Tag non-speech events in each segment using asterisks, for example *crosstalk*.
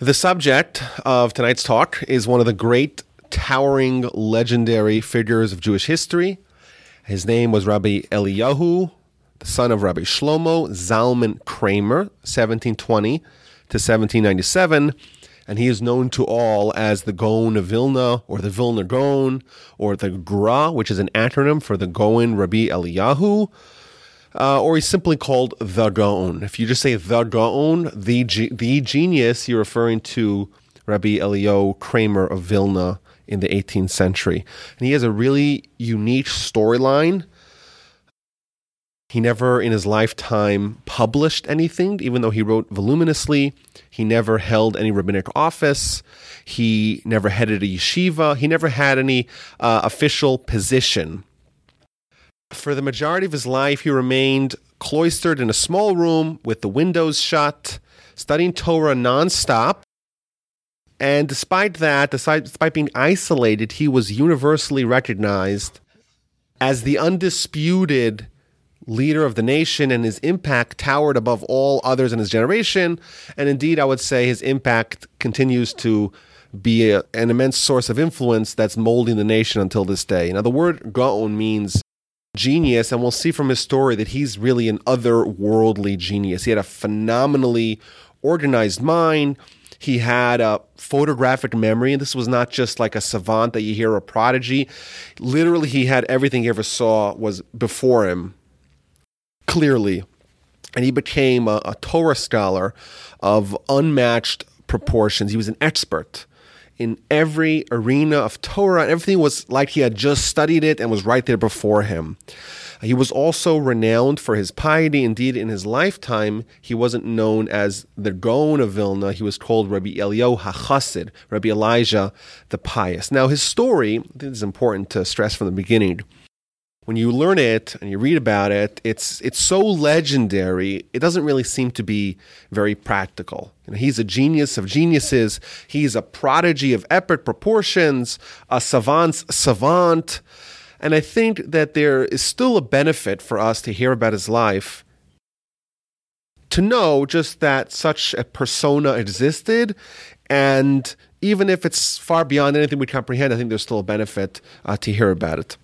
The subject of tonight's talk is one of the great, towering, legendary figures of Jewish history. His name was Rabbi Eliyahu, the son of Rabbi Shlomo Zalman Kramer, 1720 to 1797, and he is known to all as the Gaon of Vilna, or the Vilna Gaon, or the Gra, which is an acronym for the Gaon Rabbi Eliyahu, uh, or he's simply called the Gaon. If you just say the Gaon, the, the genius, you're referring to Rabbi Eliyahu Kramer of Vilna in the 18th century. And he has a really unique storyline. He never in his lifetime published anything, even though he wrote voluminously. He never held any rabbinic office. He never headed a yeshiva. He never had any uh, official position. For the majority of his life, he remained cloistered in a small room with the windows shut, studying Torah nonstop. And despite that, despite, being isolated, he was universally recognized as the undisputed leader of the nation, and his impact towered above all others in his generation. And indeed, I would say his impact continues to be a, an immense source of influence that's molding the nation until this day. Now, the word Gaon means genius, and we'll see from his story that he's really an otherworldly genius. He had a phenomenally organized mind. He had a photographic memory, and this was not just like a savant that you hear a prodigy. Literally, he had everything he ever saw was before him, clearly. And he became a, a Torah scholar of unmatched proportions. He was an expert in every arena of Torah. Everything was like he had just studied it and was right there before him. He was also renowned for his piety. Indeed, in his lifetime, he wasn't known as the Gaon of Vilna. He was called Rabbi Eliyahu HaChassid, Rabbi Elijah the Pious. Now, his story, I think is important to stress from the beginning. When you learn it and you read about it, it's it's so legendary. It doesn't really seem to be very practical. You know, he's a genius of geniuses. He's a prodigy of epic proportions, a savant's savant. And I think that there is still a benefit for us to hear about his life, to know just that such a persona existed. And even if it's far beyond anything we comprehend, I think there's still a benefit uh, to hear about it.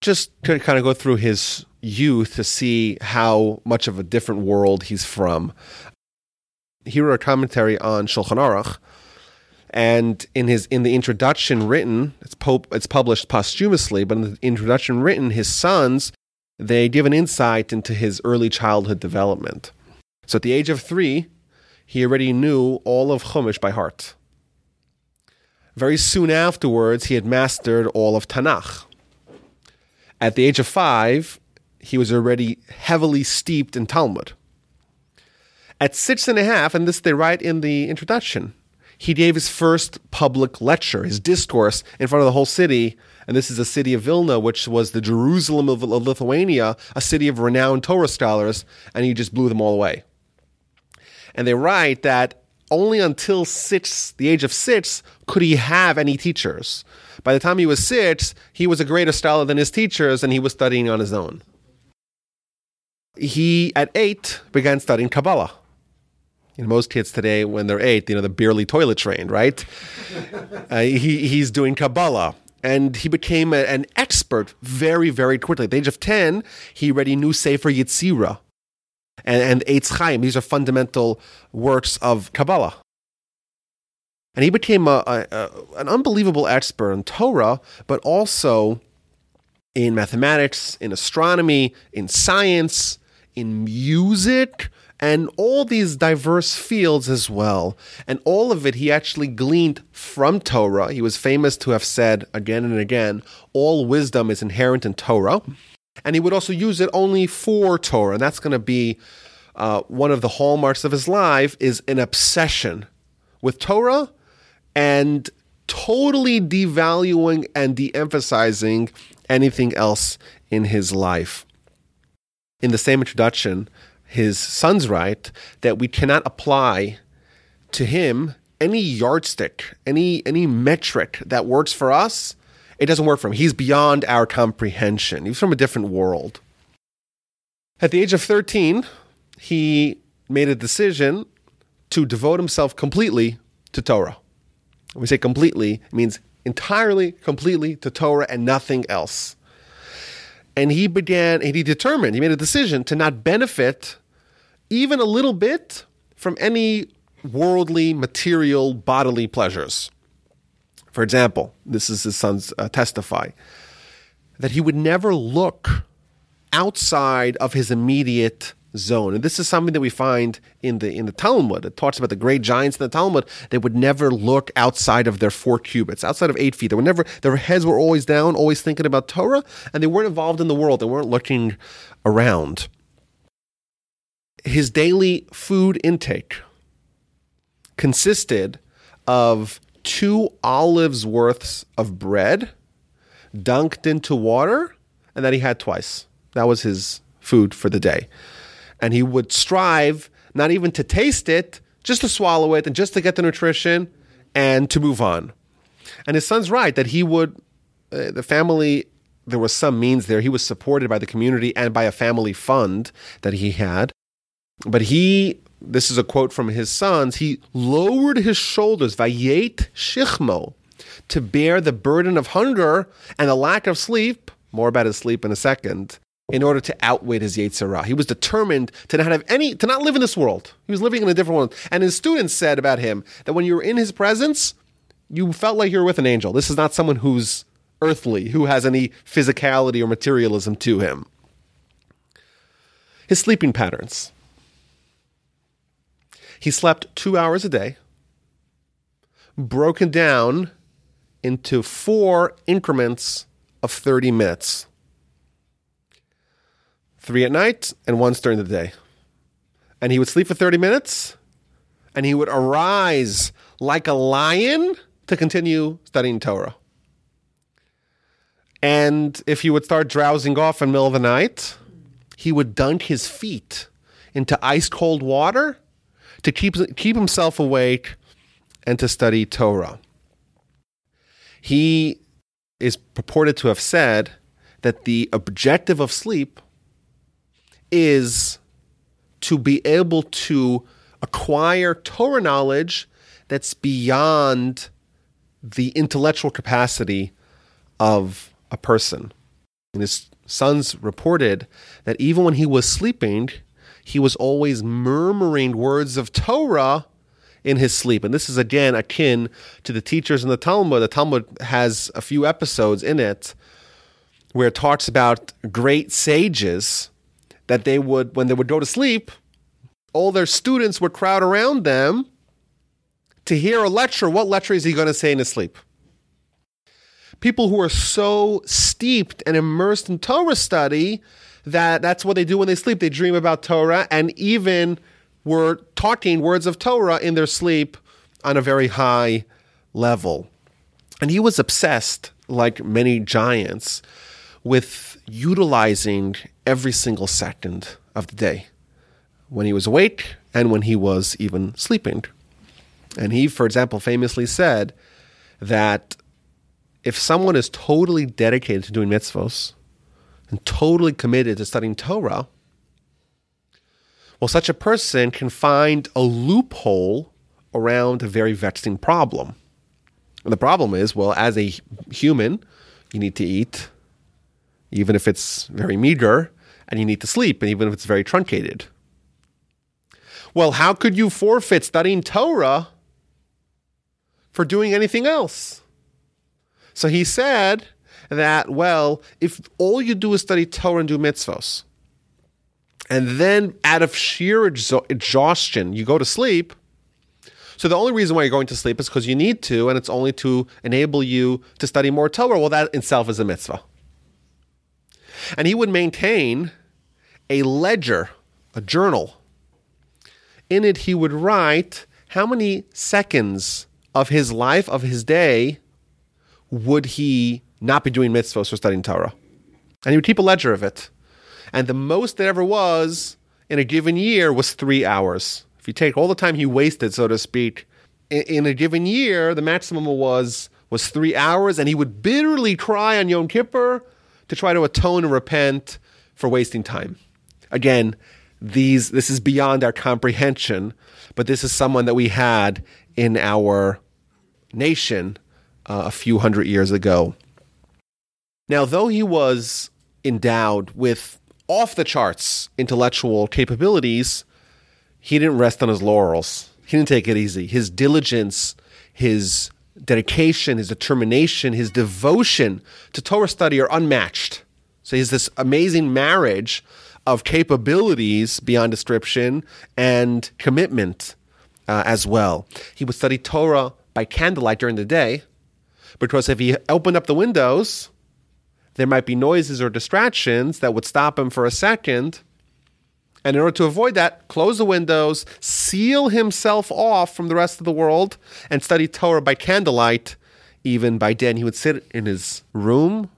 Just to kind of go through his youth to see how much of a different world he's from. He wrote a commentary on Shulchan Aruch, and in his in the introduction written, it's po- it's published posthumously, but in the introduction written, his sons they give an insight into his early childhood development. So at the age of three, he already knew all of Chumash by heart. Very soon afterwards, he had mastered all of Tanakh. At the age of five, he was already heavily steeped in Talmud. At six and a half, and this they write in the introduction, he gave his first public lecture, his discourse in front of the whole city. And this is the city of Vilna, which was the Jerusalem of, Lithuania, a city of renowned Torah scholars, and he just blew them all away. And they write that only until six, the age of six, could he have any teachers. By the time he was six, he was a greater scholar than his teachers, and he was studying on his own. He, at eight, began studying Kabbalah. You know, most kids today, when they're eight, you know, they're barely toilet trained, right? *laughs* uh, he, he's doing Kabbalah. And he became a, an expert very, very quickly. At the age of 10, he already knew Sefer Yetzirah and, and Eitz Chaim. These are fundamental works of Kabbalah. And he became a, a, a, an unbelievable expert in Torah, but also in mathematics, in astronomy, in science, in music, and all these diverse fields as well. And all of it he actually gleaned from Torah. He was famous to have said again and again, all wisdom is inherent in Torah. And he would also use it only for Torah. And that's going to be uh, one of the hallmarks of his life is an obsession with Torah and totally devaluing and de-emphasizing anything else in his life. In the same introduction, his sons write that we cannot apply to him any yardstick, any any metric that works for us. It doesn't work for him. He's beyond our comprehension. He's from a different world. At the age of 13, he made a decision to devote himself completely to Torah. When we say completely, means entirely, completely to Torah and nothing else. And he began, and he determined, he made a decision to not benefit even a little bit from any worldly, material, bodily pleasures. For example, this is his son's uh, testify that he would never look outside of his immediate zone. And this is something that we find in the in the Talmud. It talks about the great giants in the Talmud. They would never look outside of their four cubits, outside of eight feet. They were never their heads were always down, always thinking about Torah, and they weren't involved in the world. They weren't looking around. His daily food intake consisted of two olives worths of bread dunked into water and that he had twice. That was his food for the day and he would strive not even to taste it, just to swallow it and just to get the nutrition and to move on. And his son's right that he would, uh, the family, there was some means there. He was supported by the community and by a family fund that he had. But he, this is a quote from his sons, he lowered his shoulders, vayet shichmo, to bear the burden of hunger and the lack of sleep. More about his sleep in a second in order to outwit his yetzer hara. He was determined to not have any, to not live in this world. He was living in a different world. And his students said about him that when you were in his presence, you felt like you were with an angel. This is not someone who's earthly, who has any physicality or materialism to him. His sleeping patterns. He slept two hours a day, broken down into four increments of 30 minutes three at night and once during the day. And he would sleep for 30 minutes and he would arise like a lion to continue studying Torah. And if he would start drowsing off in the middle of the night, he would dunk his feet into ice cold water to keep, keep himself awake and to study Torah. He is purported to have said that the objective of sleep is to be able to acquire Torah knowledge that's beyond the intellectual capacity of a person. And his sons reported that even when he was sleeping, he was always murmuring words of Torah in his sleep. And this is again akin to the teachers in the Talmud. The Talmud has a few episodes in it where it talks about great sages that they would, when they would go to sleep, all their students would crowd around them to hear a lecture. What lecture is he going to say in his sleep? People who are so steeped and immersed in Torah study that that's what they do when they sleep. They dream about Torah and even were talking words of Torah in their sleep on a very high level. And he was obsessed, like many giants, with utilizing every single second of the day when he was awake and when he was even sleeping. And he, for example, famously said that if someone is totally dedicated to doing mitzvos and totally committed to studying Torah, well, such a person can find a loophole around a very vexing problem. And the problem is, well, as a human, you need to eat, even if it's very meager, and you need to sleep, and even if it's very truncated. Well, how could you forfeit studying Torah for doing anything else? So he said that, well, if all you do is study Torah and do mitzvos, and then out of sheer exhaustion, you go to sleep. So the only reason why you're going to sleep is because you need to, and it's only to enable you to study more Torah. Well, that itself is a mitzvah. And he would maintain a ledger, a journal. In it, he would write how many seconds of his life, of his day, would he not be doing mitzvahs or studying Torah. And he would keep a ledger of it. And the most that ever was in a given year was three hours. If you take all the time he wasted, so to speak, in, in a given year, the maximum was was three hours, and he would bitterly cry on Yom Kippur to try to atone and repent for wasting time. Again, these this is beyond our comprehension, but this is someone that we had in our nation uh, a few hundred years ago. Now, though he was endowed with off the charts intellectual capabilities, he didn't rest on his laurels. He didn't take it easy. His diligence, his dedication, his determination, his devotion to Torah study are unmatched. So he's this amazing marriage of capabilities beyond description and commitment uh, as well. He would study Torah by candlelight during the day because if he opened up the windows, there might be noises or distractions that would stop him for a second. And in order to avoid that, close the windows, seal himself off from the rest of the world, and study Torah by candlelight, even by day. And he would sit in his room,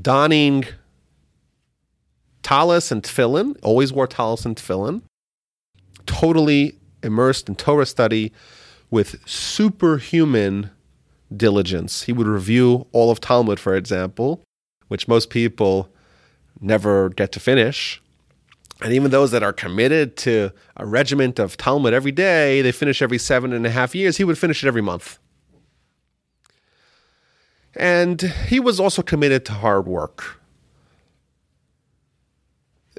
donning talis and tefillin, always wore talis and tefillin, totally immersed in Torah study with superhuman diligence. He would review all of Talmud, for example, which most people never get to finish. And even those that are committed to a regiment of Talmud every day, they finish every seven and a half years. He would finish it every month. And he was also committed to hard work.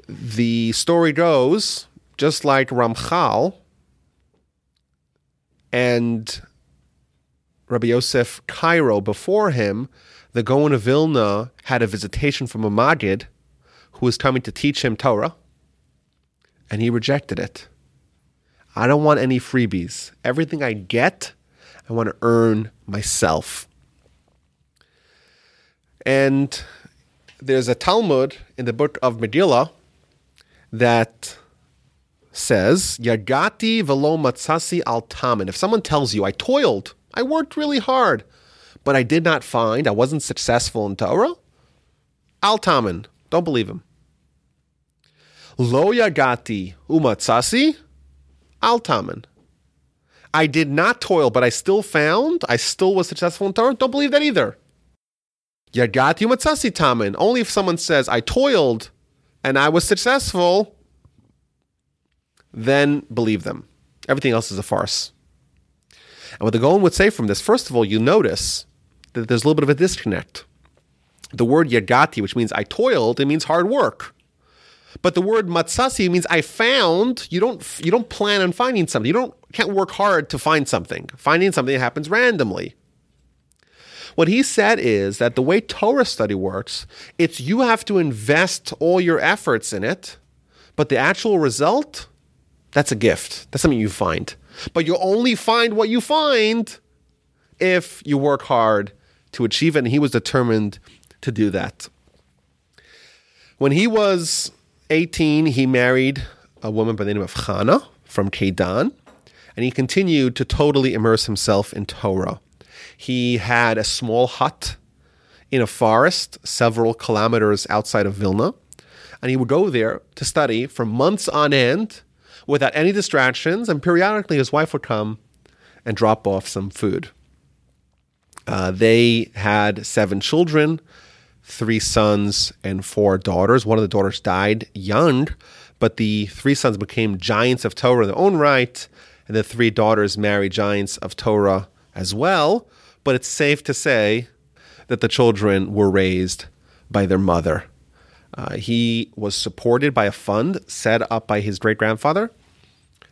The story goes, just like Ramchal and Rabbi Yosef Karo before him, the Gaon of Vilna had a visitation from a Maggid who was coming to teach him Torah, and he rejected it. I don't want any freebies. Everything I get, I want to earn myself. And there's a Talmud in the book of Megillah that says, Yagati velo matzasi al tamin. If someone tells you, I toiled, I worked really hard, but I did not find, I wasn't successful in Torah, al tamin. Don't believe him. Lo yagati umatzasi al tamin. I did not toil, but I still found, I still was successful in Torah. Don't believe that either. Yagati umatzasi tamin. Only if someone says, I toiled and I was successful, then believe them. Everything else is a farce. And what the Gaon would say from this, first of all, you notice that there's a little bit of a disconnect. The word yagati, which means I toiled, it means hard work. But the word matsasi means I found. You don't you don't plan on finding something. You don't can't work hard to find something. Finding something happens randomly. What he said is that the way Torah study works, it's you have to invest all your efforts in it, but the actual result that's a gift. That's something you find. But you only find what you find if you work hard to achieve it. And he was determined to do that. When he was 18, he married a woman by the name of Chana from Kedan, and he continued to totally immerse himself in Torah. He had a small hut in a forest several kilometers outside of Vilna, and he would go there to study for months on end without any distractions, and periodically his wife would come and drop off some food. Uh, they had seven children, three sons and four daughters. One of the daughters died young, but the three sons became giants of Torah in their own right, and the three daughters married giants of Torah as well. But it's safe to say that the children were raised by their mother. Uh, he was supported by a fund set up by his great grandfather,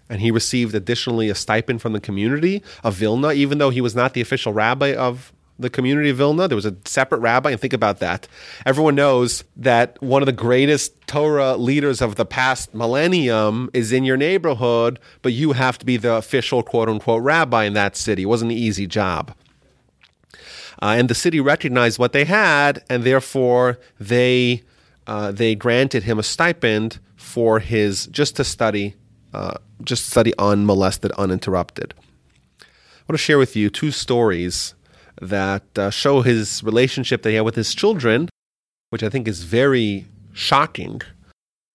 and he received additionally a stipend from the community of Vilna, even though he was not the official rabbi of the community of Vilna. There was a separate rabbi, and think about that. Everyone knows that one of the greatest Torah leaders of the past millennium is in your neighborhood, but you have to be the official quote unquote rabbi in that city. It wasn't an easy job. Uh, and the city recognized what they had, and therefore they uh, they granted him a stipend for his just to study, uh, just study unmolested, uninterrupted. I want to share with you two stories that uh, show his relationship that he had with his children, which I think is very shocking,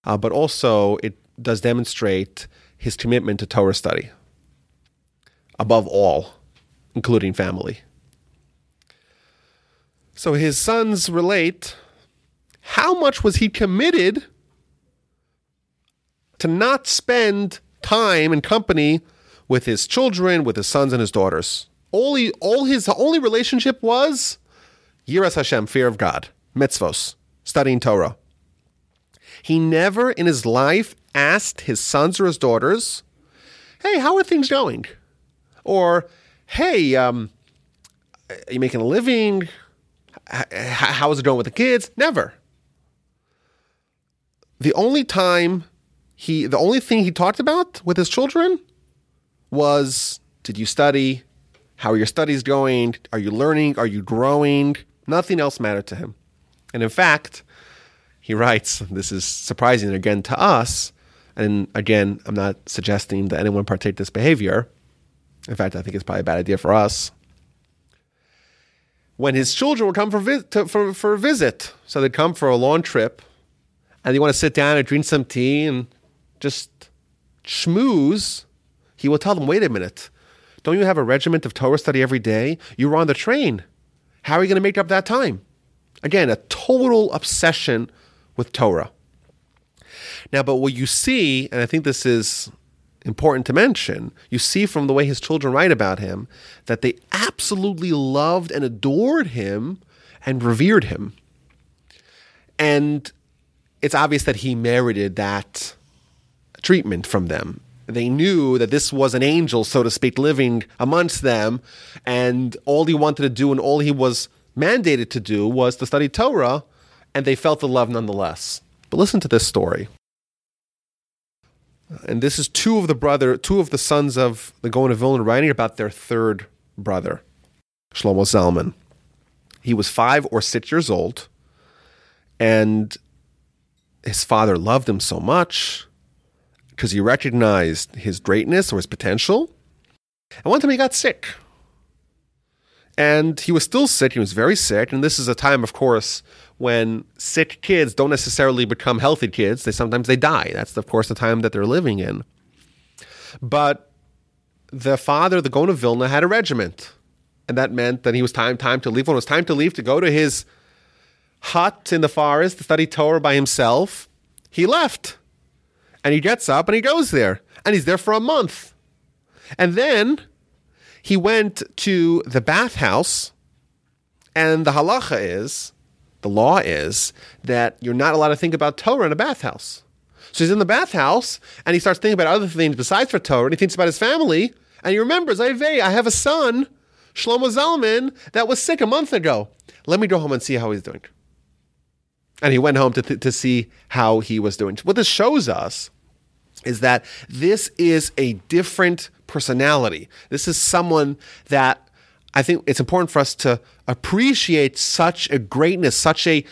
uh, but also it does demonstrate his commitment to Torah study above all, including family. So his sons relate how much was he committed to not spend time and company with his children, with his sons and his daughters. All, he, all his only relationship was Yiras Hashem, fear of God, mitzvos, studying Torah. He never in his life asked his sons or his daughters, hey, how are things going? Or, hey, um, are you making a living? How is it going with the kids? Never. The only time he, the only thing he talked about with his children was, did you study? How are your studies going? Are you learning? Are you growing? Nothing else mattered to him. And in fact, he writes, this is surprising again to us, and again, I'm not suggesting that anyone partake this behavior. In fact, I think it's probably a bad idea for us. When his children would come for, vi- to, for, for a visit, so they'd come for a long trip, and they want to sit down and drink some tea and just schmooze, he will tell them, wait a minute, don't you have a regiment of Torah study every day? You were on the train. How are you going to make up that time? Again, a total obsession with Torah. Now, but what you see, and I think this is important to mention, you see from the way his children write about him that they absolutely loved and adored him and revered him. And it's obvious that he merited that treatment from them. They knew that this was an angel, so to speak, living amongst them, and all he wanted to do and all he was mandated to do was to study Torah, and they felt the love nonetheless. But listen to this story. And this is two of the brother, two of the sons of the Gaon of Vilna writing about their third brother, Shlomo Zalman. He was five or six years old, and his father loved him so much because he recognized his greatness or his potential. And one time he got sick. And he was still sick. He was very sick. And this is a time, of course, when sick kids don't necessarily become healthy kids. They sometimes they die. That's of course the time that they're living in. But the father, the Gaon of Vilna, had a regiment. And that meant that he was time time to leave. When it was time to leave to go to his hut in the forest to study Torah by himself, he left. And he gets up and he goes there. And he's there for a month. And then he went to the bathhouse, and the halacha is the law is that you're not allowed to think about Torah in a bathhouse. So he's in the bathhouse and he starts thinking about other things besides for Torah. And he thinks about his family and he remembers, I have a son, Shlomo Zalman, that was sick a month ago. Let me go home and see how he's doing. And he went home to, th- to see how he was doing. What this shows us is that this is a different personality. This is someone that I think it's important for us to appreciate such a greatness, such a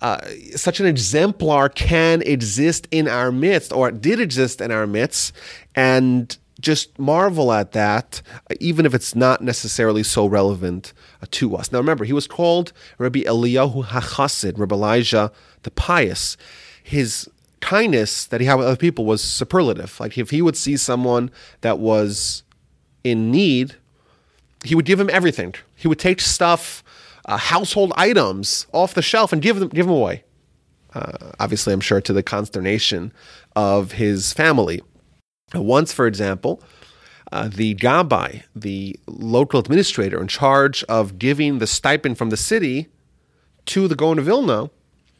uh, such an exemplar can exist in our midst, or did exist in our midst, and just marvel at that, even if it's not necessarily so relevant uh, to us. Now, remember, he was called Rabbi Eliyahu HaChassid, Rabbi Elijah the Pious. His kindness that he had with other people was superlative. Like if he would see someone that was in need, he would give him everything. He would take stuff, uh, household items off the shelf and give them give them away. Uh, obviously, I'm sure to the consternation of his family. Once, for example, uh, the gabbai, the local administrator in charge of giving the stipend from the city to the Gaon of Vilna,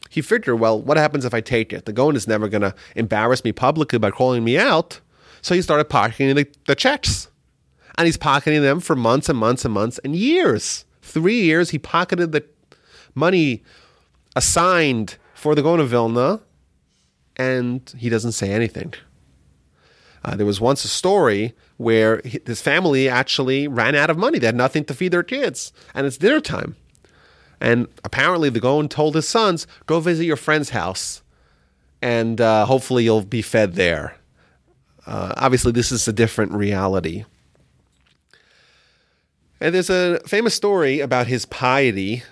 he figured, well, what happens if I take it? The Gaon is never going to embarrass me publicly by calling me out. So he started pocketing the, the checks and he's pocketing them for months and months and months and years. Three years, he pocketed the money assigned for the Gaon of Vilna, and he doesn't say anything. Uh, there was once a story where his family actually ran out of money. They had nothing to feed their kids, and it's dinner time. And apparently, the Gaon told his sons, "Go visit your friend's house, and uh, hopefully, you'll be fed there." Uh, obviously, this is a different reality. And there's a famous story about his piety.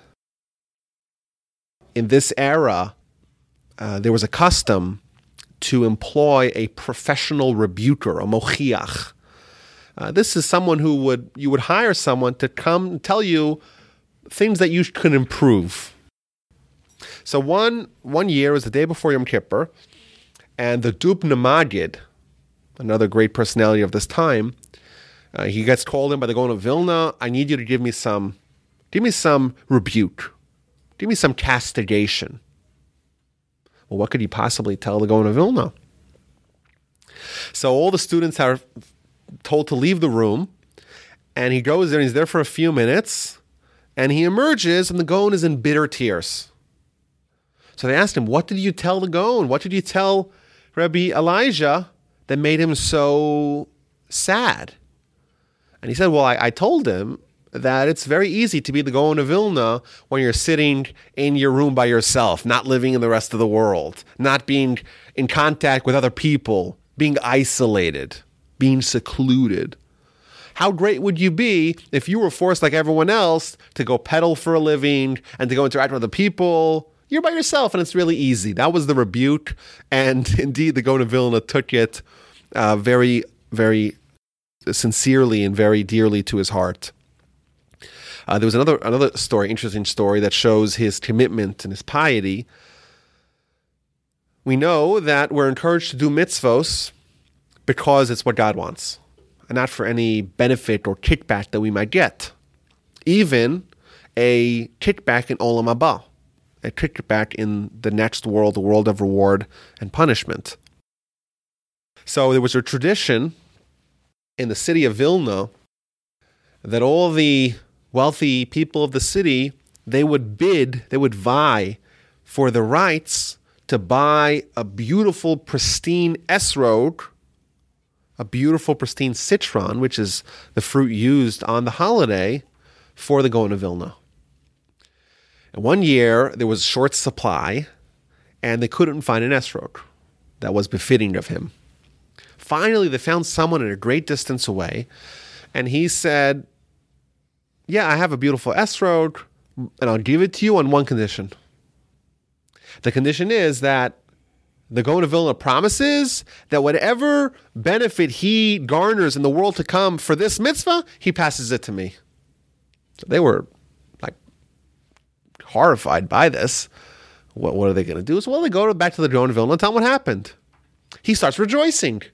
In this era, uh, there was a custom to employ a professional rebuker, a mochiach. Uh, this is someone who would you would hire someone to come and tell you things that you could improve. So one one year was the day before Yom Kippur, And the Dubno Maggid, another great personality of this time, uh, he gets called in by the Gaon of Vilna. I need you to give me some, give me some rebuke, give me some castigation. Well, what could he possibly tell the Gaon of Vilna? So all the students are told to leave the room, and he goes there. and He's there for a few minutes, and he emerges, and the Gaon is in bitter tears. So they asked him, "What did you tell the Gaon? What did you tell Rabbi Elijah that made him so sad?" And he said, Well, I, I told him that it's very easy to be the Gaon of Vilna when you're sitting in your room by yourself, not living in the rest of the world, not being in contact with other people, being isolated, being secluded. How great would you be if you were forced, like everyone else, to go pedal for a living and to go interact with other people? You're by yourself, and it's really easy. That was the rebuke, and *laughs* indeed, the Gaon of Vilna took it uh, very, very sincerely and very dearly to his heart. Uh, there was another another story, interesting story that shows his commitment and his piety. We know that we're encouraged to do mitzvos because it's what God wants, and not for any benefit or kickback that we might get. Even a kickback in Olam Haba, a kickback in the next world, the world of reward and punishment. So there was a tradition in the city of Vilna that all the wealthy people of the city they would bid, they would vie for the rights to buy a beautiful, pristine esrog, a beautiful, pristine citron, which is the fruit used on the holiday for the Gaon of Vilna. And one year there was short supply, and they couldn't find an esrog that was befitting of him. Finally, they found someone at a great distance away, and he said, Yeah, I have a beautiful esrog, and I'll give it to you on one condition. The condition is that the Gaon Vilna promises that whatever benefit he garners in the world to come for this mitzvah, he passes it to me. So they were like horrified by this. What, what are they going to do? So, well, they go back to the Gaon Vilna and tell him what happened. He starts rejoicing.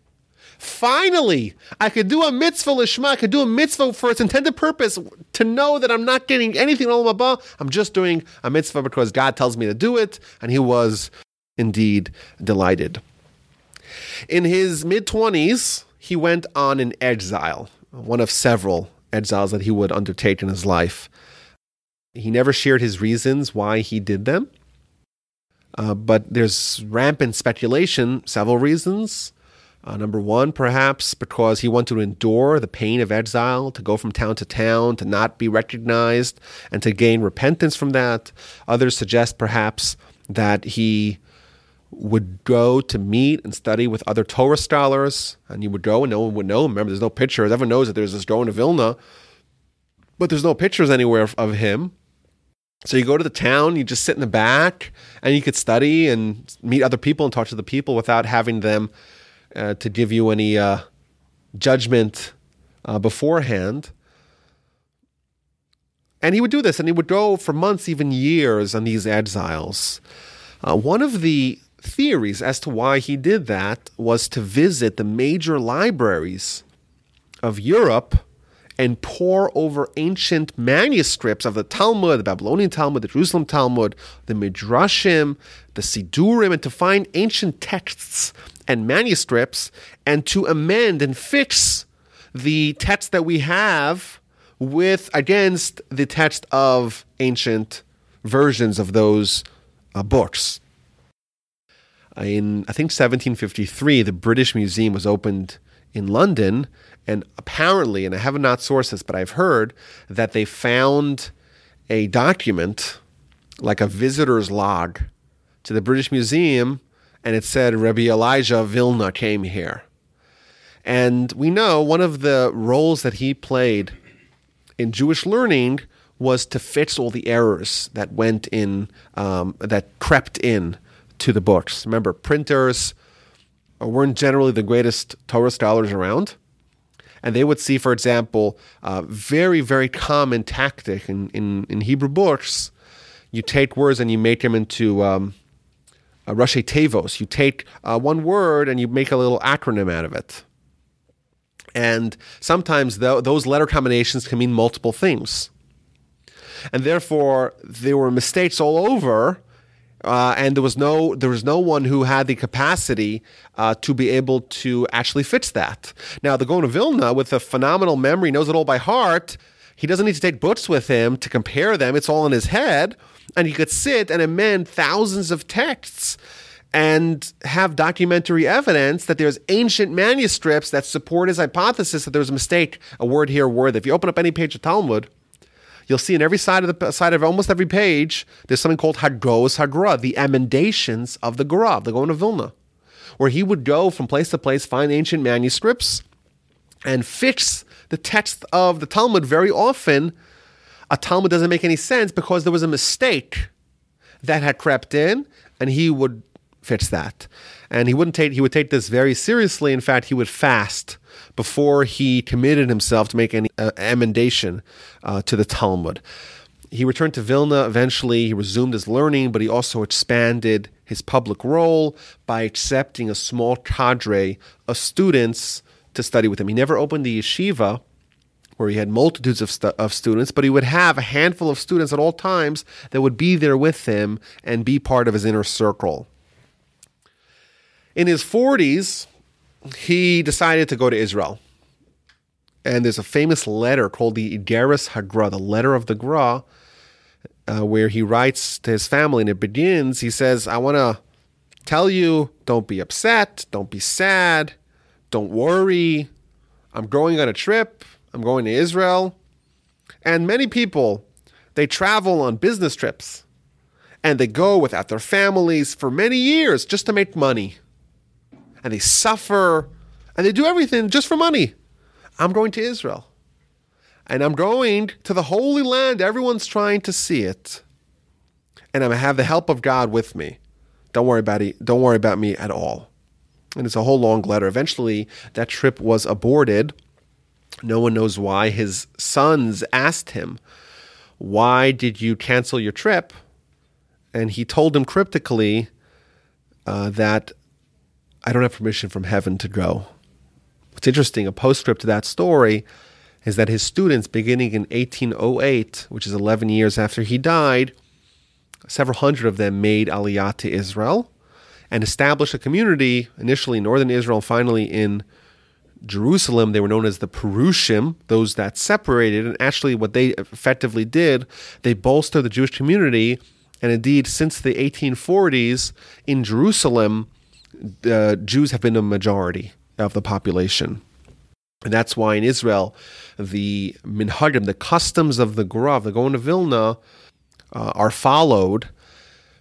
Finally, I could do a mitzvah lishma. I could do a mitzvah for its intended purpose to know that I'm not getting anything Olam Haba. I'm just doing a mitzvah because God tells me to do it. And he was indeed delighted. In his mid 20s, he went on an exile, one of several exiles that he would undertake in his life. He never shared his reasons why he did them. Uh, but there's rampant speculation, several reasons. Uh, number one, perhaps because he wanted to endure the pain of exile, to go from town to town, to not be recognized, and to gain repentance from that. Others suggest perhaps that he would go to meet and study with other Torah scholars, and he would go and no one would know. Remember, there's no pictures. Everyone knows that there's this Gaon to Vilna, but there's no pictures anywhere of him. So you go to the town, you just sit in the back, and you could study and meet other people and talk to the people without having them uh, to give you any uh, judgment uh, beforehand. And he would do this, and he would go for months, even years, on these exiles. Uh, one of the theories as to why he did that was to visit the major libraries of Europe and pore over ancient manuscripts of the Talmud, the Babylonian Talmud, the Jerusalem Talmud, the Midrashim, the Sidurim, and to find ancient texts and manuscripts and to amend and fix the text that we have with against the text of ancient versions of those uh, books. In I think 1753, the British Museum was opened in London, and apparently, and I have not sourced this, but I've heard that they found a document, like a visitor's log, to the British Museum and it said Rabbi Elijah Vilna came here. And we know one of the roles that he played in Jewish learning was to fix all the errors that went in, um, that crept in to the books. Remember, printers weren't generally the greatest Torah scholars around. And they would see, for example, a very, very common tactic in, in, in Hebrew books. You take words and you make them into um, uh, Rashei Teivos. You take uh, one word and you make a little acronym out of it. And sometimes th- those letter combinations can mean multiple things. And therefore, there were mistakes all over. Uh, and there was no there was no one who had the capacity uh, to be able to actually fix that. Now, the Gaon of Vilna, with a phenomenal memory, knows it all by heart. He doesn't need to take books with him to compare them. It's all in his head, and he could sit and amend thousands of texts and have documentary evidence that there's ancient manuscripts that support his hypothesis that there was a mistake, a word here, a word. If you open up any page of Talmud, you'll see in every side of the side of almost every page, there's something called Hagros Hagra, the emendations of the Gra, the Gaon of Vilna, where he would go from place to place, find ancient manuscripts, and fix the text of the Talmud. Very often, a Talmud doesn't make any sense because there was a mistake that had crept in, and he would fix that. And he wouldn't take he would take this very seriously. In fact, he would fast before he committed himself to make any uh, emendation uh, to the Talmud. He returned to Vilna eventually. He resumed his learning, but he also expanded his public role by accepting a small cadre of students to study with him. He never opened the yeshiva where he had multitudes of, stu- of students, but he would have a handful of students at all times that would be there with him and be part of his inner circle. In his 40s, he decided to go to Israel. And there's a famous letter called the Igeris Hagra, the letter of the Gra, uh, where he writes to his family, and it begins. He says, I want to tell you don't be upset, don't be sad, don't worry. I'm going on a trip, I'm going to Israel. And many people, they travel on business trips and they go without their families for many years just to make money and they suffer and they do everything just for money. I'm going to Israel. And I'm going to the Holy Land. Everyone's trying to see it. And I'm going to have the help of God with me. Don't worry about it. Don't worry about me at all. And it's a whole long letter. Eventually, that trip was aborted. No one knows why. His sons asked him, Why did you cancel your trip? And he told them cryptically uh, that I don't have permission from heaven to go. What's interesting, a postscript to that story is that his students, beginning in 1808, which is 11 years after he died, several hundred of them made aliyah to Israel and established a community, initially in northern Israel, finally in Jerusalem. They were known as the Perushim, those that separated. And actually, what they effectively did, they bolstered the Jewish community. And indeed, since the 1840s in Jerusalem, uh, Jews have been a majority of the population. And that's why in Israel, the minhagim, the customs of the Grav, the Gaon to Vilna, uh, are followed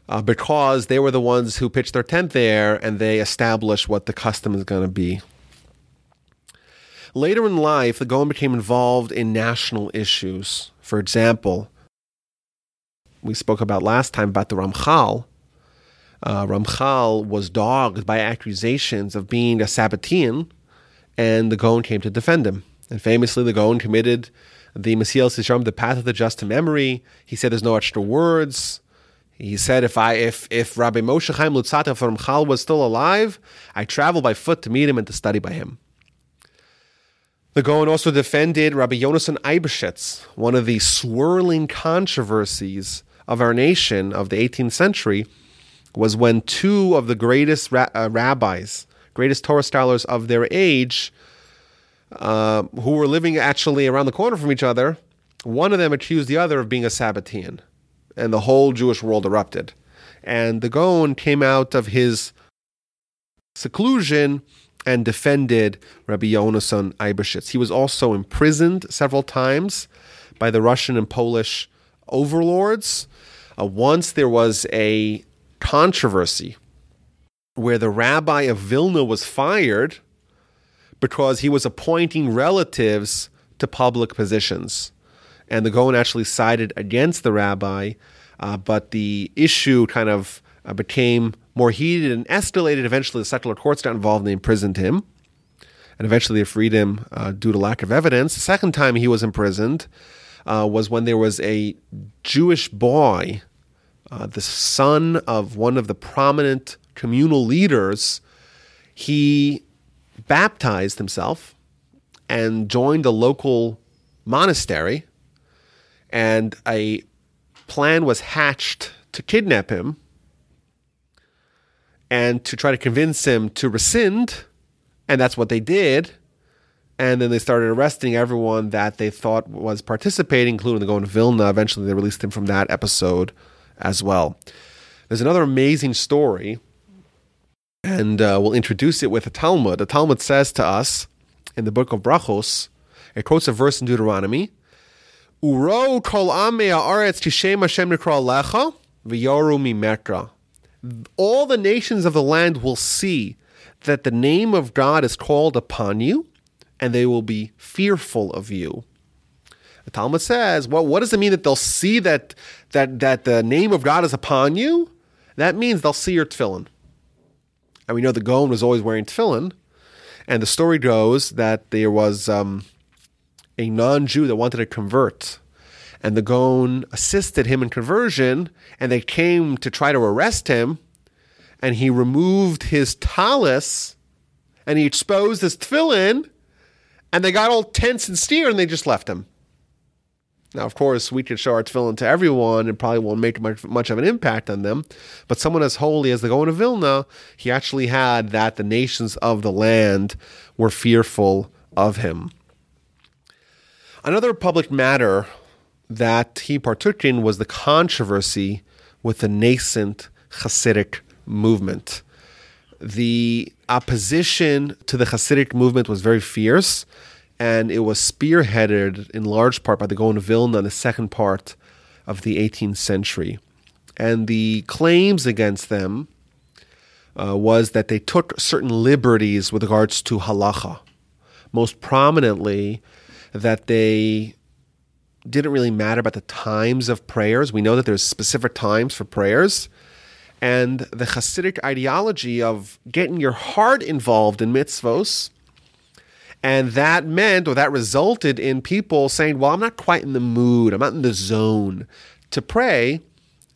uh, because they were the ones who pitched their tent there and they established what the custom is going to be. Later in life, the Gaon became involved in national issues. For example, we spoke about last time about the Ramchal, uh, Ramchal was dogged by accusations of being a Sabbatean, and the Gaon came to defend him. And famously, the Gaon committed the Mesilas Yesharim, the path of the just to memory. He said there's no extra words. He said, if I if if Rabbi Moshe Chaim Luzzatto from Ramchal was still alive, I travel by foot to meet him and to study by him. The Gaon also defended Rabbi Yonason Eibeshitz, one of the swirling controversies of our nation of the 18th century, was when two of the greatest ra- uh, rabbis, greatest Torah scholars of their age, uh, who were living actually around the corner from each other, one of them accused the other of being a Sabbatean, and the whole Jewish world erupted. And the Gaon came out of his seclusion and defended Rabbi Yonason Eibeshitz. He was also imprisoned several times by the Russian and Polish overlords. Uh, once there was a controversy where the rabbi of Vilna was fired because he was appointing relatives to public positions. And the Gaon actually sided against the rabbi, uh, but the issue kind of uh, became more heated and escalated. Eventually, the secular courts got involved and they imprisoned him. And eventually, they freed him uh, due to lack of evidence. The second time he was imprisoned uh, was when there was a Jewish boy uh, the son of one of the prominent communal leaders, he baptized himself and joined a local monastery. And a plan was hatched to kidnap him and to try to convince him to rescind. And that's what they did. And then they started arresting everyone that they thought was participating, including the Gaon to Vilna. Eventually, they released him from that episode as well. There's another amazing story, and uh, we'll introduce it with a Talmud. The Talmud says to us in the book of Brachos, it quotes a verse in Deuteronomy, Uro kol. All the nations of the land will see that the name of God is called upon you, and they will be fearful of you. The Talmud says, well, what does it mean that they'll see that that that the name of God is upon you? That means they'll see your tefillin. And we know the Gaon was always wearing tefillin. And the story goes that there was um, a non-Jew that wanted to convert, and the Gaon assisted him in conversion, and they came to try to arrest him, and he removed his tallis, and he exposed his tefillin, and they got all tense and steer, and they just left him. Now, of course, we could show our tefillin to everyone and probably won't make much, much of an impact on them. But someone as holy as the Gaon of Vilna, he actually had that the nations of the land were fearful of him. Another public matter that he partook in was the controversy with the nascent Hasidic movement. The opposition to the Hasidic movement was very fierce, and it was spearheaded in large part by the Gaon of Vilna in the second part of the 18th century. And the claims against them uh, was that they took certain liberties with regards to halacha. Most prominently, that they didn't really matter about the times of prayers. We know that there's specific times for prayers. And the Hasidic ideology of getting your heart involved in mitzvos. And that meant, or that resulted in people saying, Well, I'm not quite in the mood, I'm not in the zone to pray,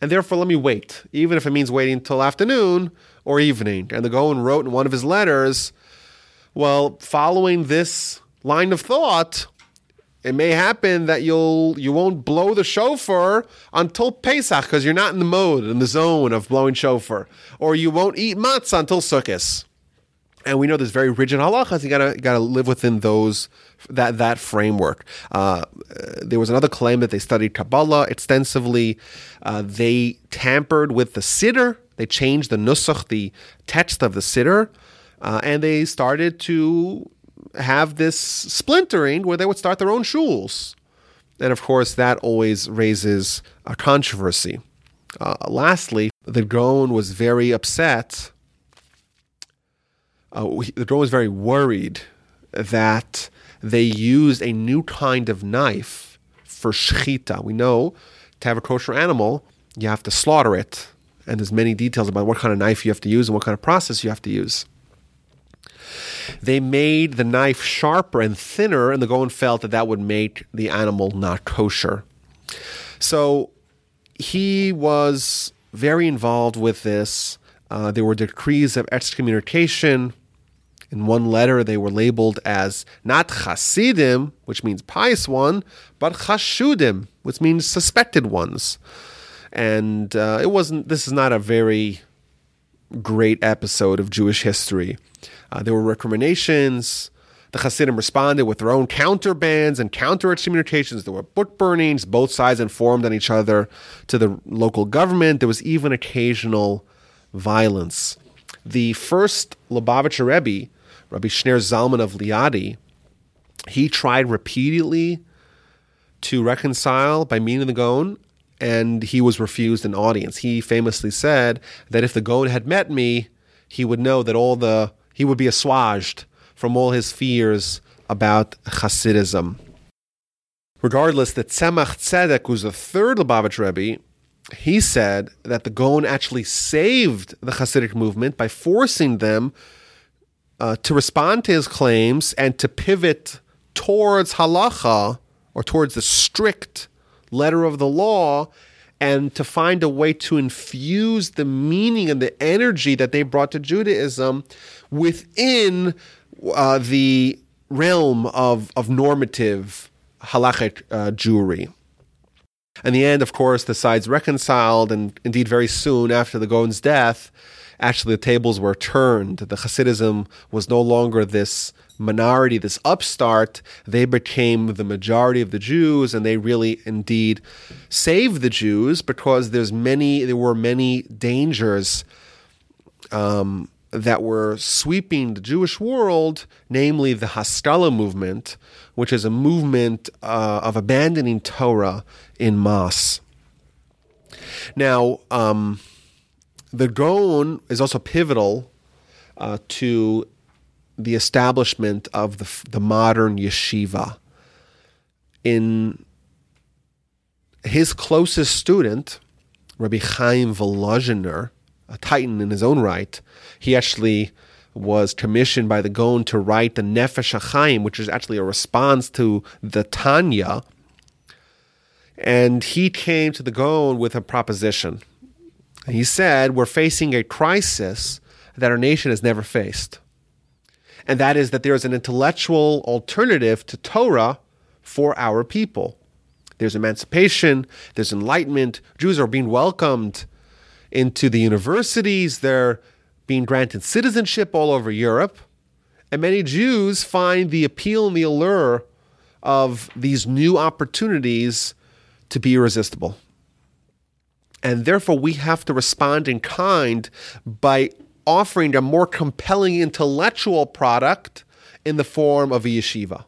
and therefore let me wait, even if it means waiting until afternoon or evening. And the Gaon wrote in one of his letters, Well, following this line of thought, it may happen that you'll you won't blow the shofar until Pesach because you're not in the mode in the zone of blowing shofar, or you won't eat matzah until Sukkot. And we know there's very rigid halachas. You gotta you gotta live within those that that framework. Uh, there was another claim that they studied Kabbalah extensively. Uh, they tampered with the siddur. They changed the nusach, the text of the siddur, uh, and they started to have this splintering where they would start their own shuls. And of course, that always raises a controversy. Uh, lastly, the Gaon was very upset. Uh, the Gaon was very worried that they used a new kind of knife for shechita. We know to have a kosher animal, you have to slaughter it. And there's many details about what kind of knife you have to use and what kind of process you have to use. They made the knife sharper and thinner, and the Gaon felt that that would make the animal not kosher. So he was very involved with this. Uh, there were decrees of excommunication. In one letter, they were labeled as not chasidim, which means pious one, but chashudim, which means suspected ones. And uh, it wasn't. This is not a very great episode of Jewish history. Uh, there were recriminations. The Hasidim responded with their own counter bans and counter excommunications. There were book burnings. Both sides informed on each other to the local government. There was even occasional violence. The first Lubavitcher Rebbe, Rabbi Shneur Zalman of Liadi, he tried repeatedly to reconcile by meeting the Gaon, and he was refused an audience. He famously said that if the Gaon had met me, he would know that all the he would be assuaged from all his fears about Hasidism. Regardless, that Tzemach Tzedek, who's the third Lubavitch Rebbe, he said that the Gaon actually saved the Hasidic movement by forcing them uh, to respond to his claims and to pivot towards halacha or towards the strict letter of the law and to find a way to infuse the meaning and the energy that they brought to Judaism within uh, the realm of, of normative halachic uh, Jewry. In the end, of course, the sides reconciled, and indeed, very soon after the Gaon's death, actually the tables were turned. The Hasidism was no longer this minority, this upstart. They became the majority of the Jews, and they really, indeed, saved the Jews because there's many. There were many dangers. Um, that were sweeping the Jewish world, namely the Haskalah movement, which is a movement uh, of abandoning Torah in mass. Now, um, the Gaon is also pivotal uh, to the establishment of the, the modern yeshiva. In his closest student, Rabbi Chaim Volozhiner, a titan in his own right, he actually was commissioned by the Gaon to write the Nefesh HaChaim, which is actually a response to the Tanya. And he came to the Gaon with a proposition. He said, We're facing a crisis that our nation has never faced. And that is that there is an intellectual alternative to Torah for our people. There's emancipation, there's enlightenment. Jews are being welcomed into the universities, they're being granted citizenship all over Europe. And many Jews find the appeal and the allure of these new opportunities to be irresistible. And therefore, we have to respond in kind by offering a more compelling intellectual product in the form of a yeshiva.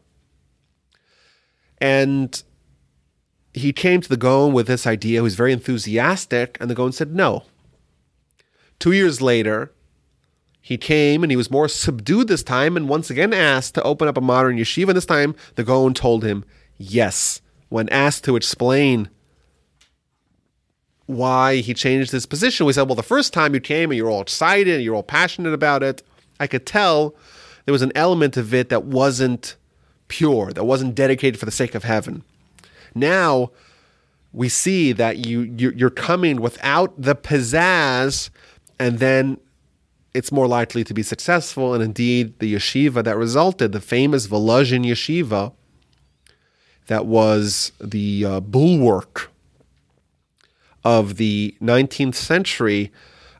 And he came to the Gaon with this idea. He was very enthusiastic, and the Gaon said no. Two years later, he came and he was more subdued this time and once again asked to open up a modern yeshiva. And this time, the Gaon told him yes. When asked to explain why he changed his position, we said, Well, the first time you came and you're all excited and you're all passionate about it, I could tell there was an element of it that wasn't pure, that wasn't dedicated for the sake of heaven. Now, we see that you you're coming without the pizzazz, and then it's more likely to be successful. And indeed, the yeshiva that resulted, the famous Volozhin yeshiva, that was the uh, bulwark of the 19th century,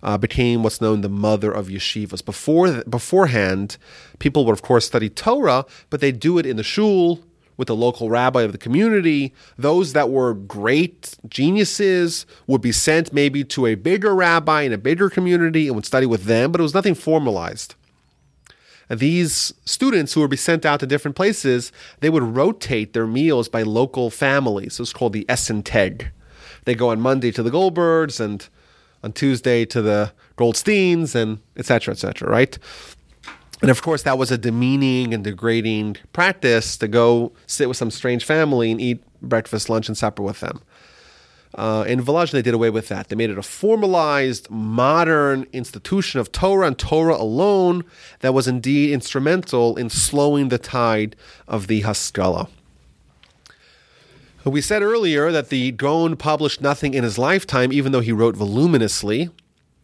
uh, became what's known the mother of yeshivas. Before beforehand, people would of course study Torah, but they do it in the shul with the local rabbi of the community. Those that were great geniuses would be sent maybe to a bigger rabbi in a bigger community and would study with them, but it was nothing formalized. And these students who would be sent out to different places, they would rotate their meals by local families. It was called the Essenteg. They go on Monday to the Goldbergs and on Tuesday to the Goldsteins and etc. etc. right? And of course, that was a demeaning and degrading practice to go sit with some strange family and eat breakfast, lunch, and supper with them. Uh, in Volozhin, they did away with that. They made it a formalized, modern institution of Torah and Torah alone that was indeed instrumental in slowing the tide of the Haskalah. We said earlier that the Gaon published nothing in his lifetime, even though he wrote voluminously.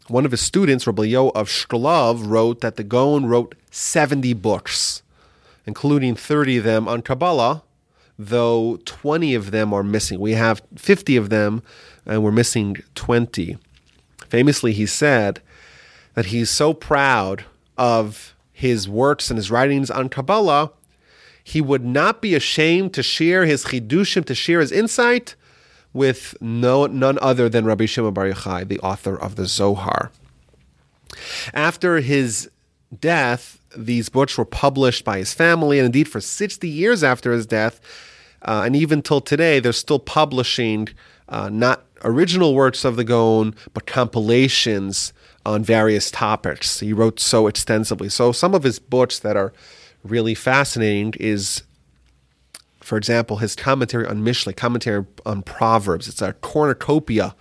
One of his students, Rabbi Yo of Shklov, wrote that the Gaon wrote 70 books, including 30 of them on Kabbalah, though 20 of them are missing. We have 50 of them, and we're missing 20. Famously, he said that he's so proud of his works and his writings on Kabbalah, he would not be ashamed to share his chidushim, to share his insight with no, none other than Rabbi Shimon Bar Yochai, the author of the Zohar. After his death, these books were published by his family, and indeed for 60 years after his death, uh, and even till today, they're still publishing uh, not original works of the Gaon, but compilations on various topics. He wrote so extensively. So some of his books that are really fascinating is for example, his commentary on Mishle, commentary on Proverbs. It's a cornucopia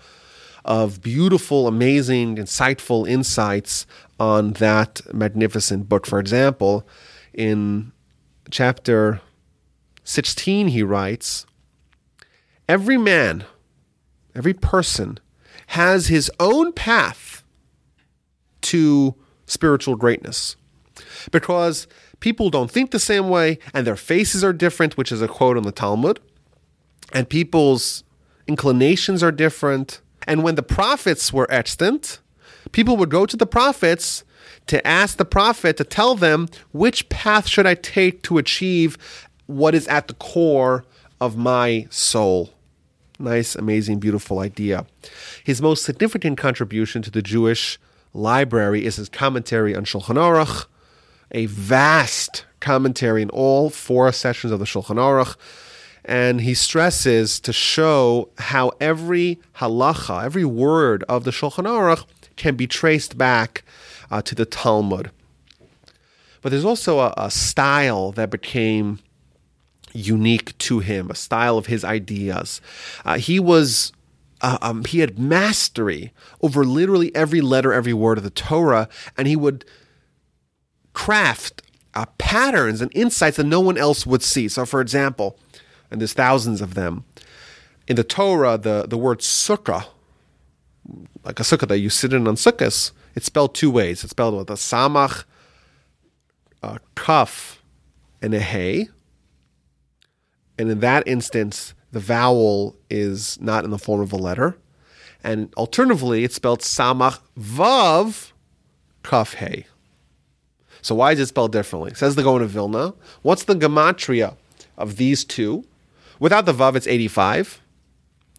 of beautiful, amazing, insightful insights on that magnificent book. For example, in chapter 16, he writes Every man every person has his own path to spiritual greatness. Because people don't think the same way and their faces are different, which is a quote on the Talmud, and people's inclinations are different. And when the prophets were extant, people would go to the prophets to ask the prophet to tell them which path should I take to achieve what is at the core of my soul. Nice, amazing, beautiful idea. His most significant contribution to the Jewish library is his commentary on Shulchan Aruch, a vast commentary in all four sessions of the Shulchan Aruch. And he stresses to show how every halacha, every word of the Shulchan Aruch can be traced back uh, to the Talmud. But there's also a, a style that became unique to him, a style of his ideas. Uh, he was uh, um, he had mastery over literally every letter, every word of the Torah, and he would craft uh, patterns and insights that no one else would see. So, for example, and there's thousands of them in the Torah, the the word sukkah, like a sukkah that you sit in on sukkahs, it's spelled two ways. It's spelled with a samach, a kaf, and a hey. And in that instance, the vowel is not in the form of a letter. And alternatively, it's spelled samach vav kaf hey. So why is it spelled differently? Says the Gaon of Vilna. What's the gematria of these two? Without the vav, it's 85.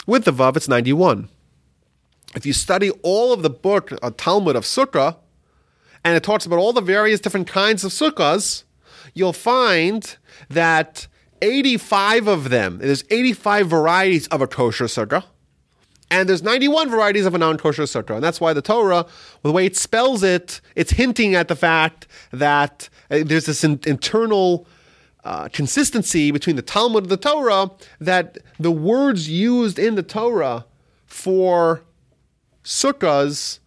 With the vav, it's 91. If you study all of the book, a uh, Talmud of Sukkah, and it talks about all the various different kinds of sukkahs, you'll find that 85 of them, there's 85 varieties of a kosher sukkah, and there's 91 varieties of a non kosher sukkah. And that's why the Torah, the way it spells it, it's hinting at the fact that uh, there's this in- internal uh, consistency between the Talmud and the Torah that the words used in the Torah for sukkahs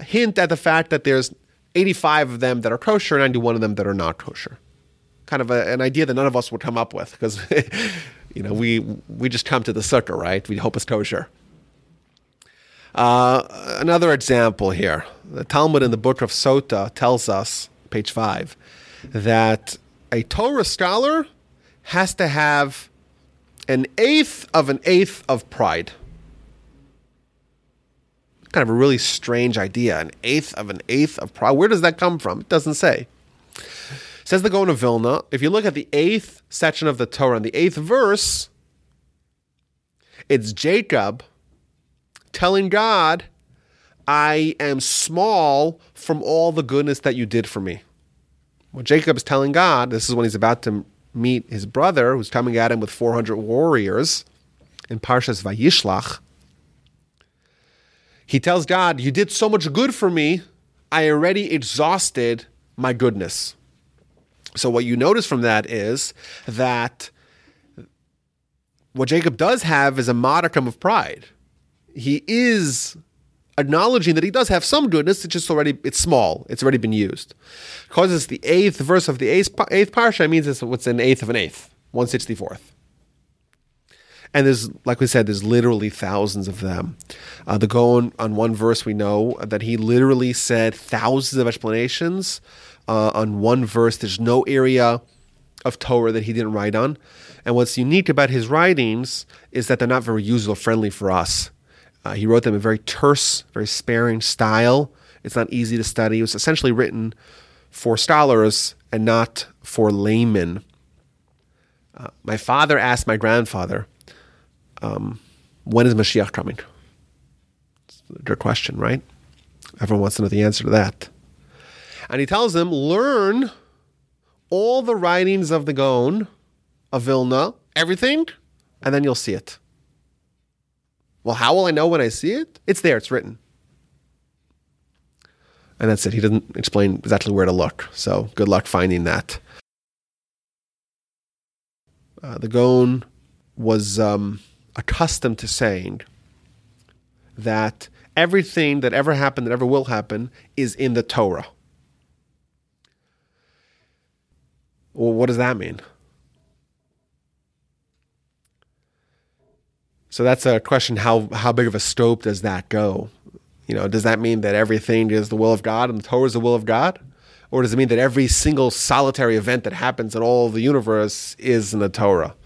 hint at the fact that there's 85 of them that are kosher, 91 of them that are not kosher kind of a, an idea that none of us would come up with because *laughs* you know we we just come to the sukkah, right? We hope it's kosher. Uh, another example here: the Talmud in the book of Sota tells us, page five, that a Torah scholar has to have an eighth of an eighth of pride. Kind of a really strange idea. An eighth of an eighth of pride. Where does that come from? It doesn't say. Says the Gaon of Vilna, if you look at the eighth section of the Torah, in the eighth verse, it's Jacob telling God, I am small from all the goodness that you did for me. What Jacob is telling God, this is when he's about to meet his brother, who's coming at him with 400 warriors in Parshas Vayishlach. He tells God, You did so much good for me, I already exhausted my goodness. So what you notice from that is that what Jacob does have is a modicum of pride. He is acknowledging that he does have some goodness. It's just already it's small. It's already been used. Because it's the eighth verse of the eighth, eighth parsha, means it's what's an eighth of an eighth, one sixty fourth. And there's, like we said, there's literally thousands of them. Uh, the Gaon on one verse, we know that he literally said thousands of explanations uh, on one verse. There's no area of Torah that he didn't write on. And what's unique about his writings is that they're not very user friendly for us. Uh, he wrote them in very terse, very sparing style. It's not easy to study. It was essentially written for scholars and not for laymen. Uh, my father asked my grandfather, um, when is Mashiach coming? It's a good question, right? Everyone wants to know the answer to that. And he tells them, learn all the writings of the Gaon of Vilna, everything, and then you'll see it. Well, how will I know when I see it? It's there, it's written. And that's it. He doesn't explain exactly where to look. So good luck finding that. Uh, the Gaon was um, accustomed to saying that everything that ever happened, that ever will happen, is in the Torah. Well, what does that mean? So that's a question: how how big of a scope does that go? You know, does that mean that everything is the will of God and the Torah is the will of God? Or does it mean that every single solitary event that happens in all the universe is in the Torah?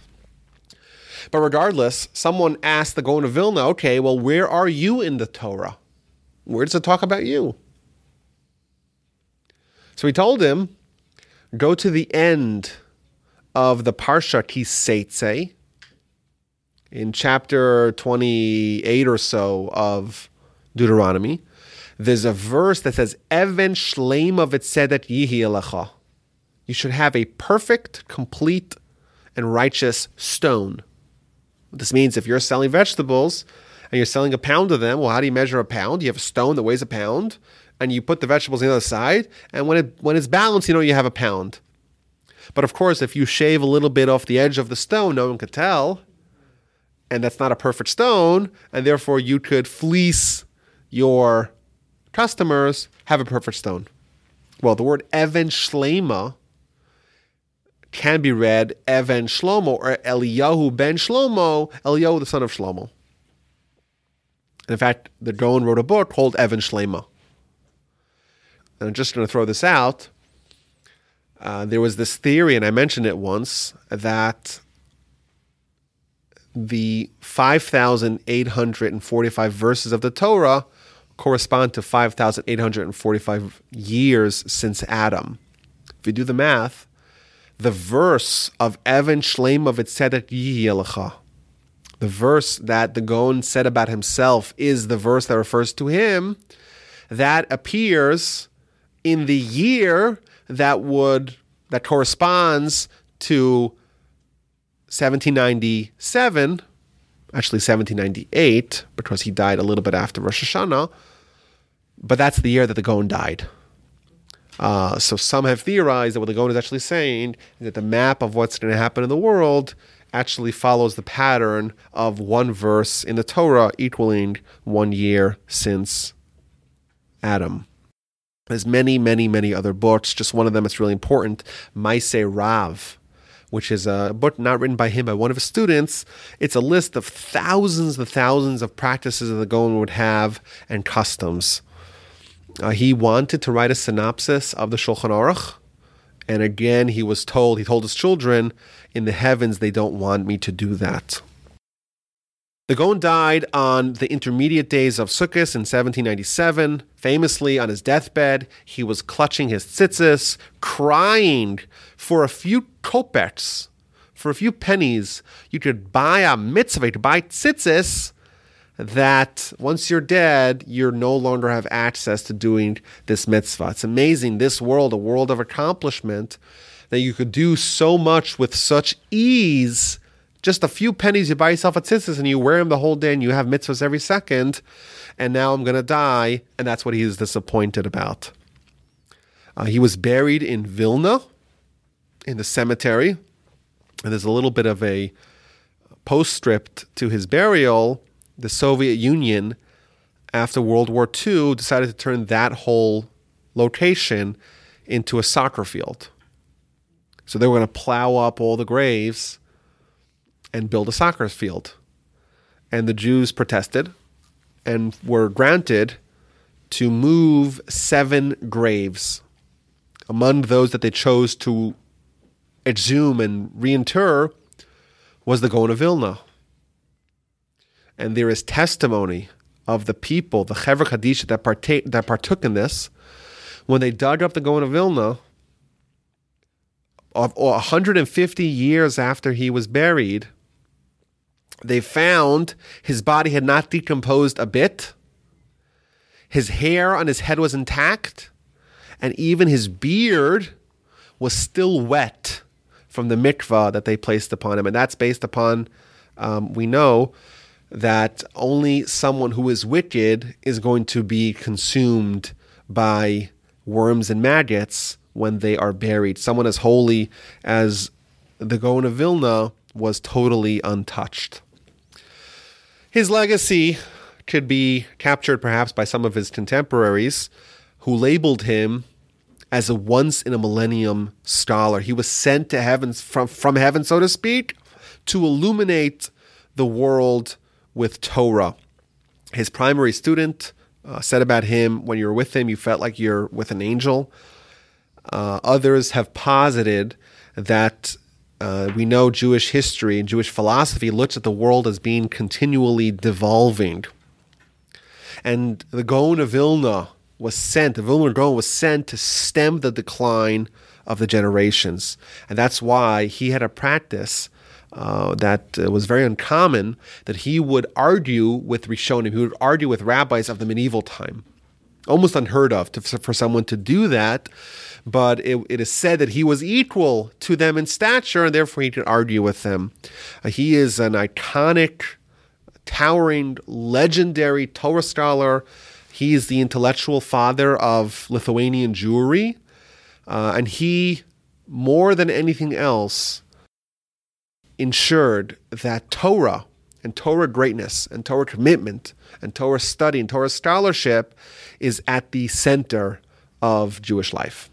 But regardless, someone asked the Gaon of Vilna, okay, well, where are you in the Torah? Where does it talk about you? So he told him, go to the end of the Parsha Kiseitse in chapter 28 or so of Deuteronomy, there's a verse that says, Even shleim of etzedet yihi elacha. You should have a perfect, complete, and righteous stone. This means if you're selling vegetables and you're selling a pound of them, well, how do you measure a pound? You have a stone that weighs a pound, and you put the vegetables on the other side, and when it when it's balanced, you know you have a pound. But of course, if you shave a little bit off the edge of the stone, no one could tell, and that's not a perfect stone, and therefore you could fleece your customers have a perfect stone. Well, the word Evan Shlema can be read Evan Shlomo or Eliyahu ben Shlomo, Eliyahu the son of Shlomo. in fact, the Gaon wrote a book called Evan Shlema. And I'm just going to throw this out. Uh, there was this theory, and I mentioned it once, that the 5,845 verses of the Torah correspond to 5,845 years since Adam. If you do the math, the verse of Evan Shleim of Etzedet Yiyelecha, the verse that the Gaon said about himself is the verse that refers to him, that appears in the year that would that corresponds to 1797, actually 1798, because he died a little bit after Rosh Hashanah, but that's the year that the Gaon died. Uh, so some have theorized that what the Gaon is actually saying is that the map of what's going to happen in the world actually follows the pattern of one verse in the Torah equaling one year since Adam. There's many, many, many other books. Just one of them that's really important, Maaseh Rav, which is a book not written by him, by one of his students. It's a list of thousands and thousands of practices that the Gaon would have and customs. Uh, he wanted to write a synopsis of the Shulchan Aruch, and again, he was told, he told his children, in the heavens, they don't want me to do that. The Gaon died on the intermediate days of Sukkot in 1797. Famously, on his deathbed, he was clutching his tzitzis, crying for a few kopecks, for a few pennies. You could buy a mitzvah, to buy tzitzis, that once you're dead, you no longer have access to doing this mitzvah. It's amazing, this world, a world of accomplishment, that you could do so much with such ease just a few pennies, you buy yourself a tzitzis and you wear them the whole day and you have mitzvahs every second. And now I'm going to die. And that's what he is disappointed about. Uh, he was buried in Vilna in the cemetery. And there's a little bit of a postscript to his burial. The Soviet Union, after World War II, decided to turn that whole location into a soccer field. So they were going to plow up all the graves and build a soccer field. And the Jews protested and were granted to move seven graves. Among those that they chose to exhume and reinter was the Gaon of Vilna. And there is testimony of the people, the Chevra Kadisha that, partake, that partook in this, when they dug up the Gaon of Vilna, of 150 years after he was buried, they found his body had not decomposed a bit. His hair on his head was intact, and even his beard was still wet from the mikvah that they placed upon him. And that's based upon, um, we know that only someone who is wicked is going to be consumed by worms and maggots when they are buried. Someone as holy as the Gaon of Vilna was totally untouched. His legacy could be captured perhaps by some of his contemporaries who labeled him as a once in a millennium scholar. He was sent to heaven from, from heaven, so to speak, to illuminate the world with Torah. His primary student uh, said about him, when you're with him, you felt like you're with an angel. Uh, others have posited that uh, we know Jewish history and Jewish philosophy looks at the world as being continually devolving. And the Gaon of Vilna was sent, the Vilna Gaon was sent to stem the decline of the generations. And that's why he had a practice uh, that uh, was very uncommon that he would argue with Rishonim, he would argue with rabbis of the medieval time. Almost unheard of to, for someone to do that, but it, it is said that he was equal to them in stature and therefore he could argue with them. Uh, he is an iconic, towering, legendary Torah scholar. He is the intellectual father of Lithuanian Jewry. Uh, and he, more than anything else, ensured that Torah and Torah greatness and Torah commitment and Torah study and Torah scholarship is at the center of Jewish life.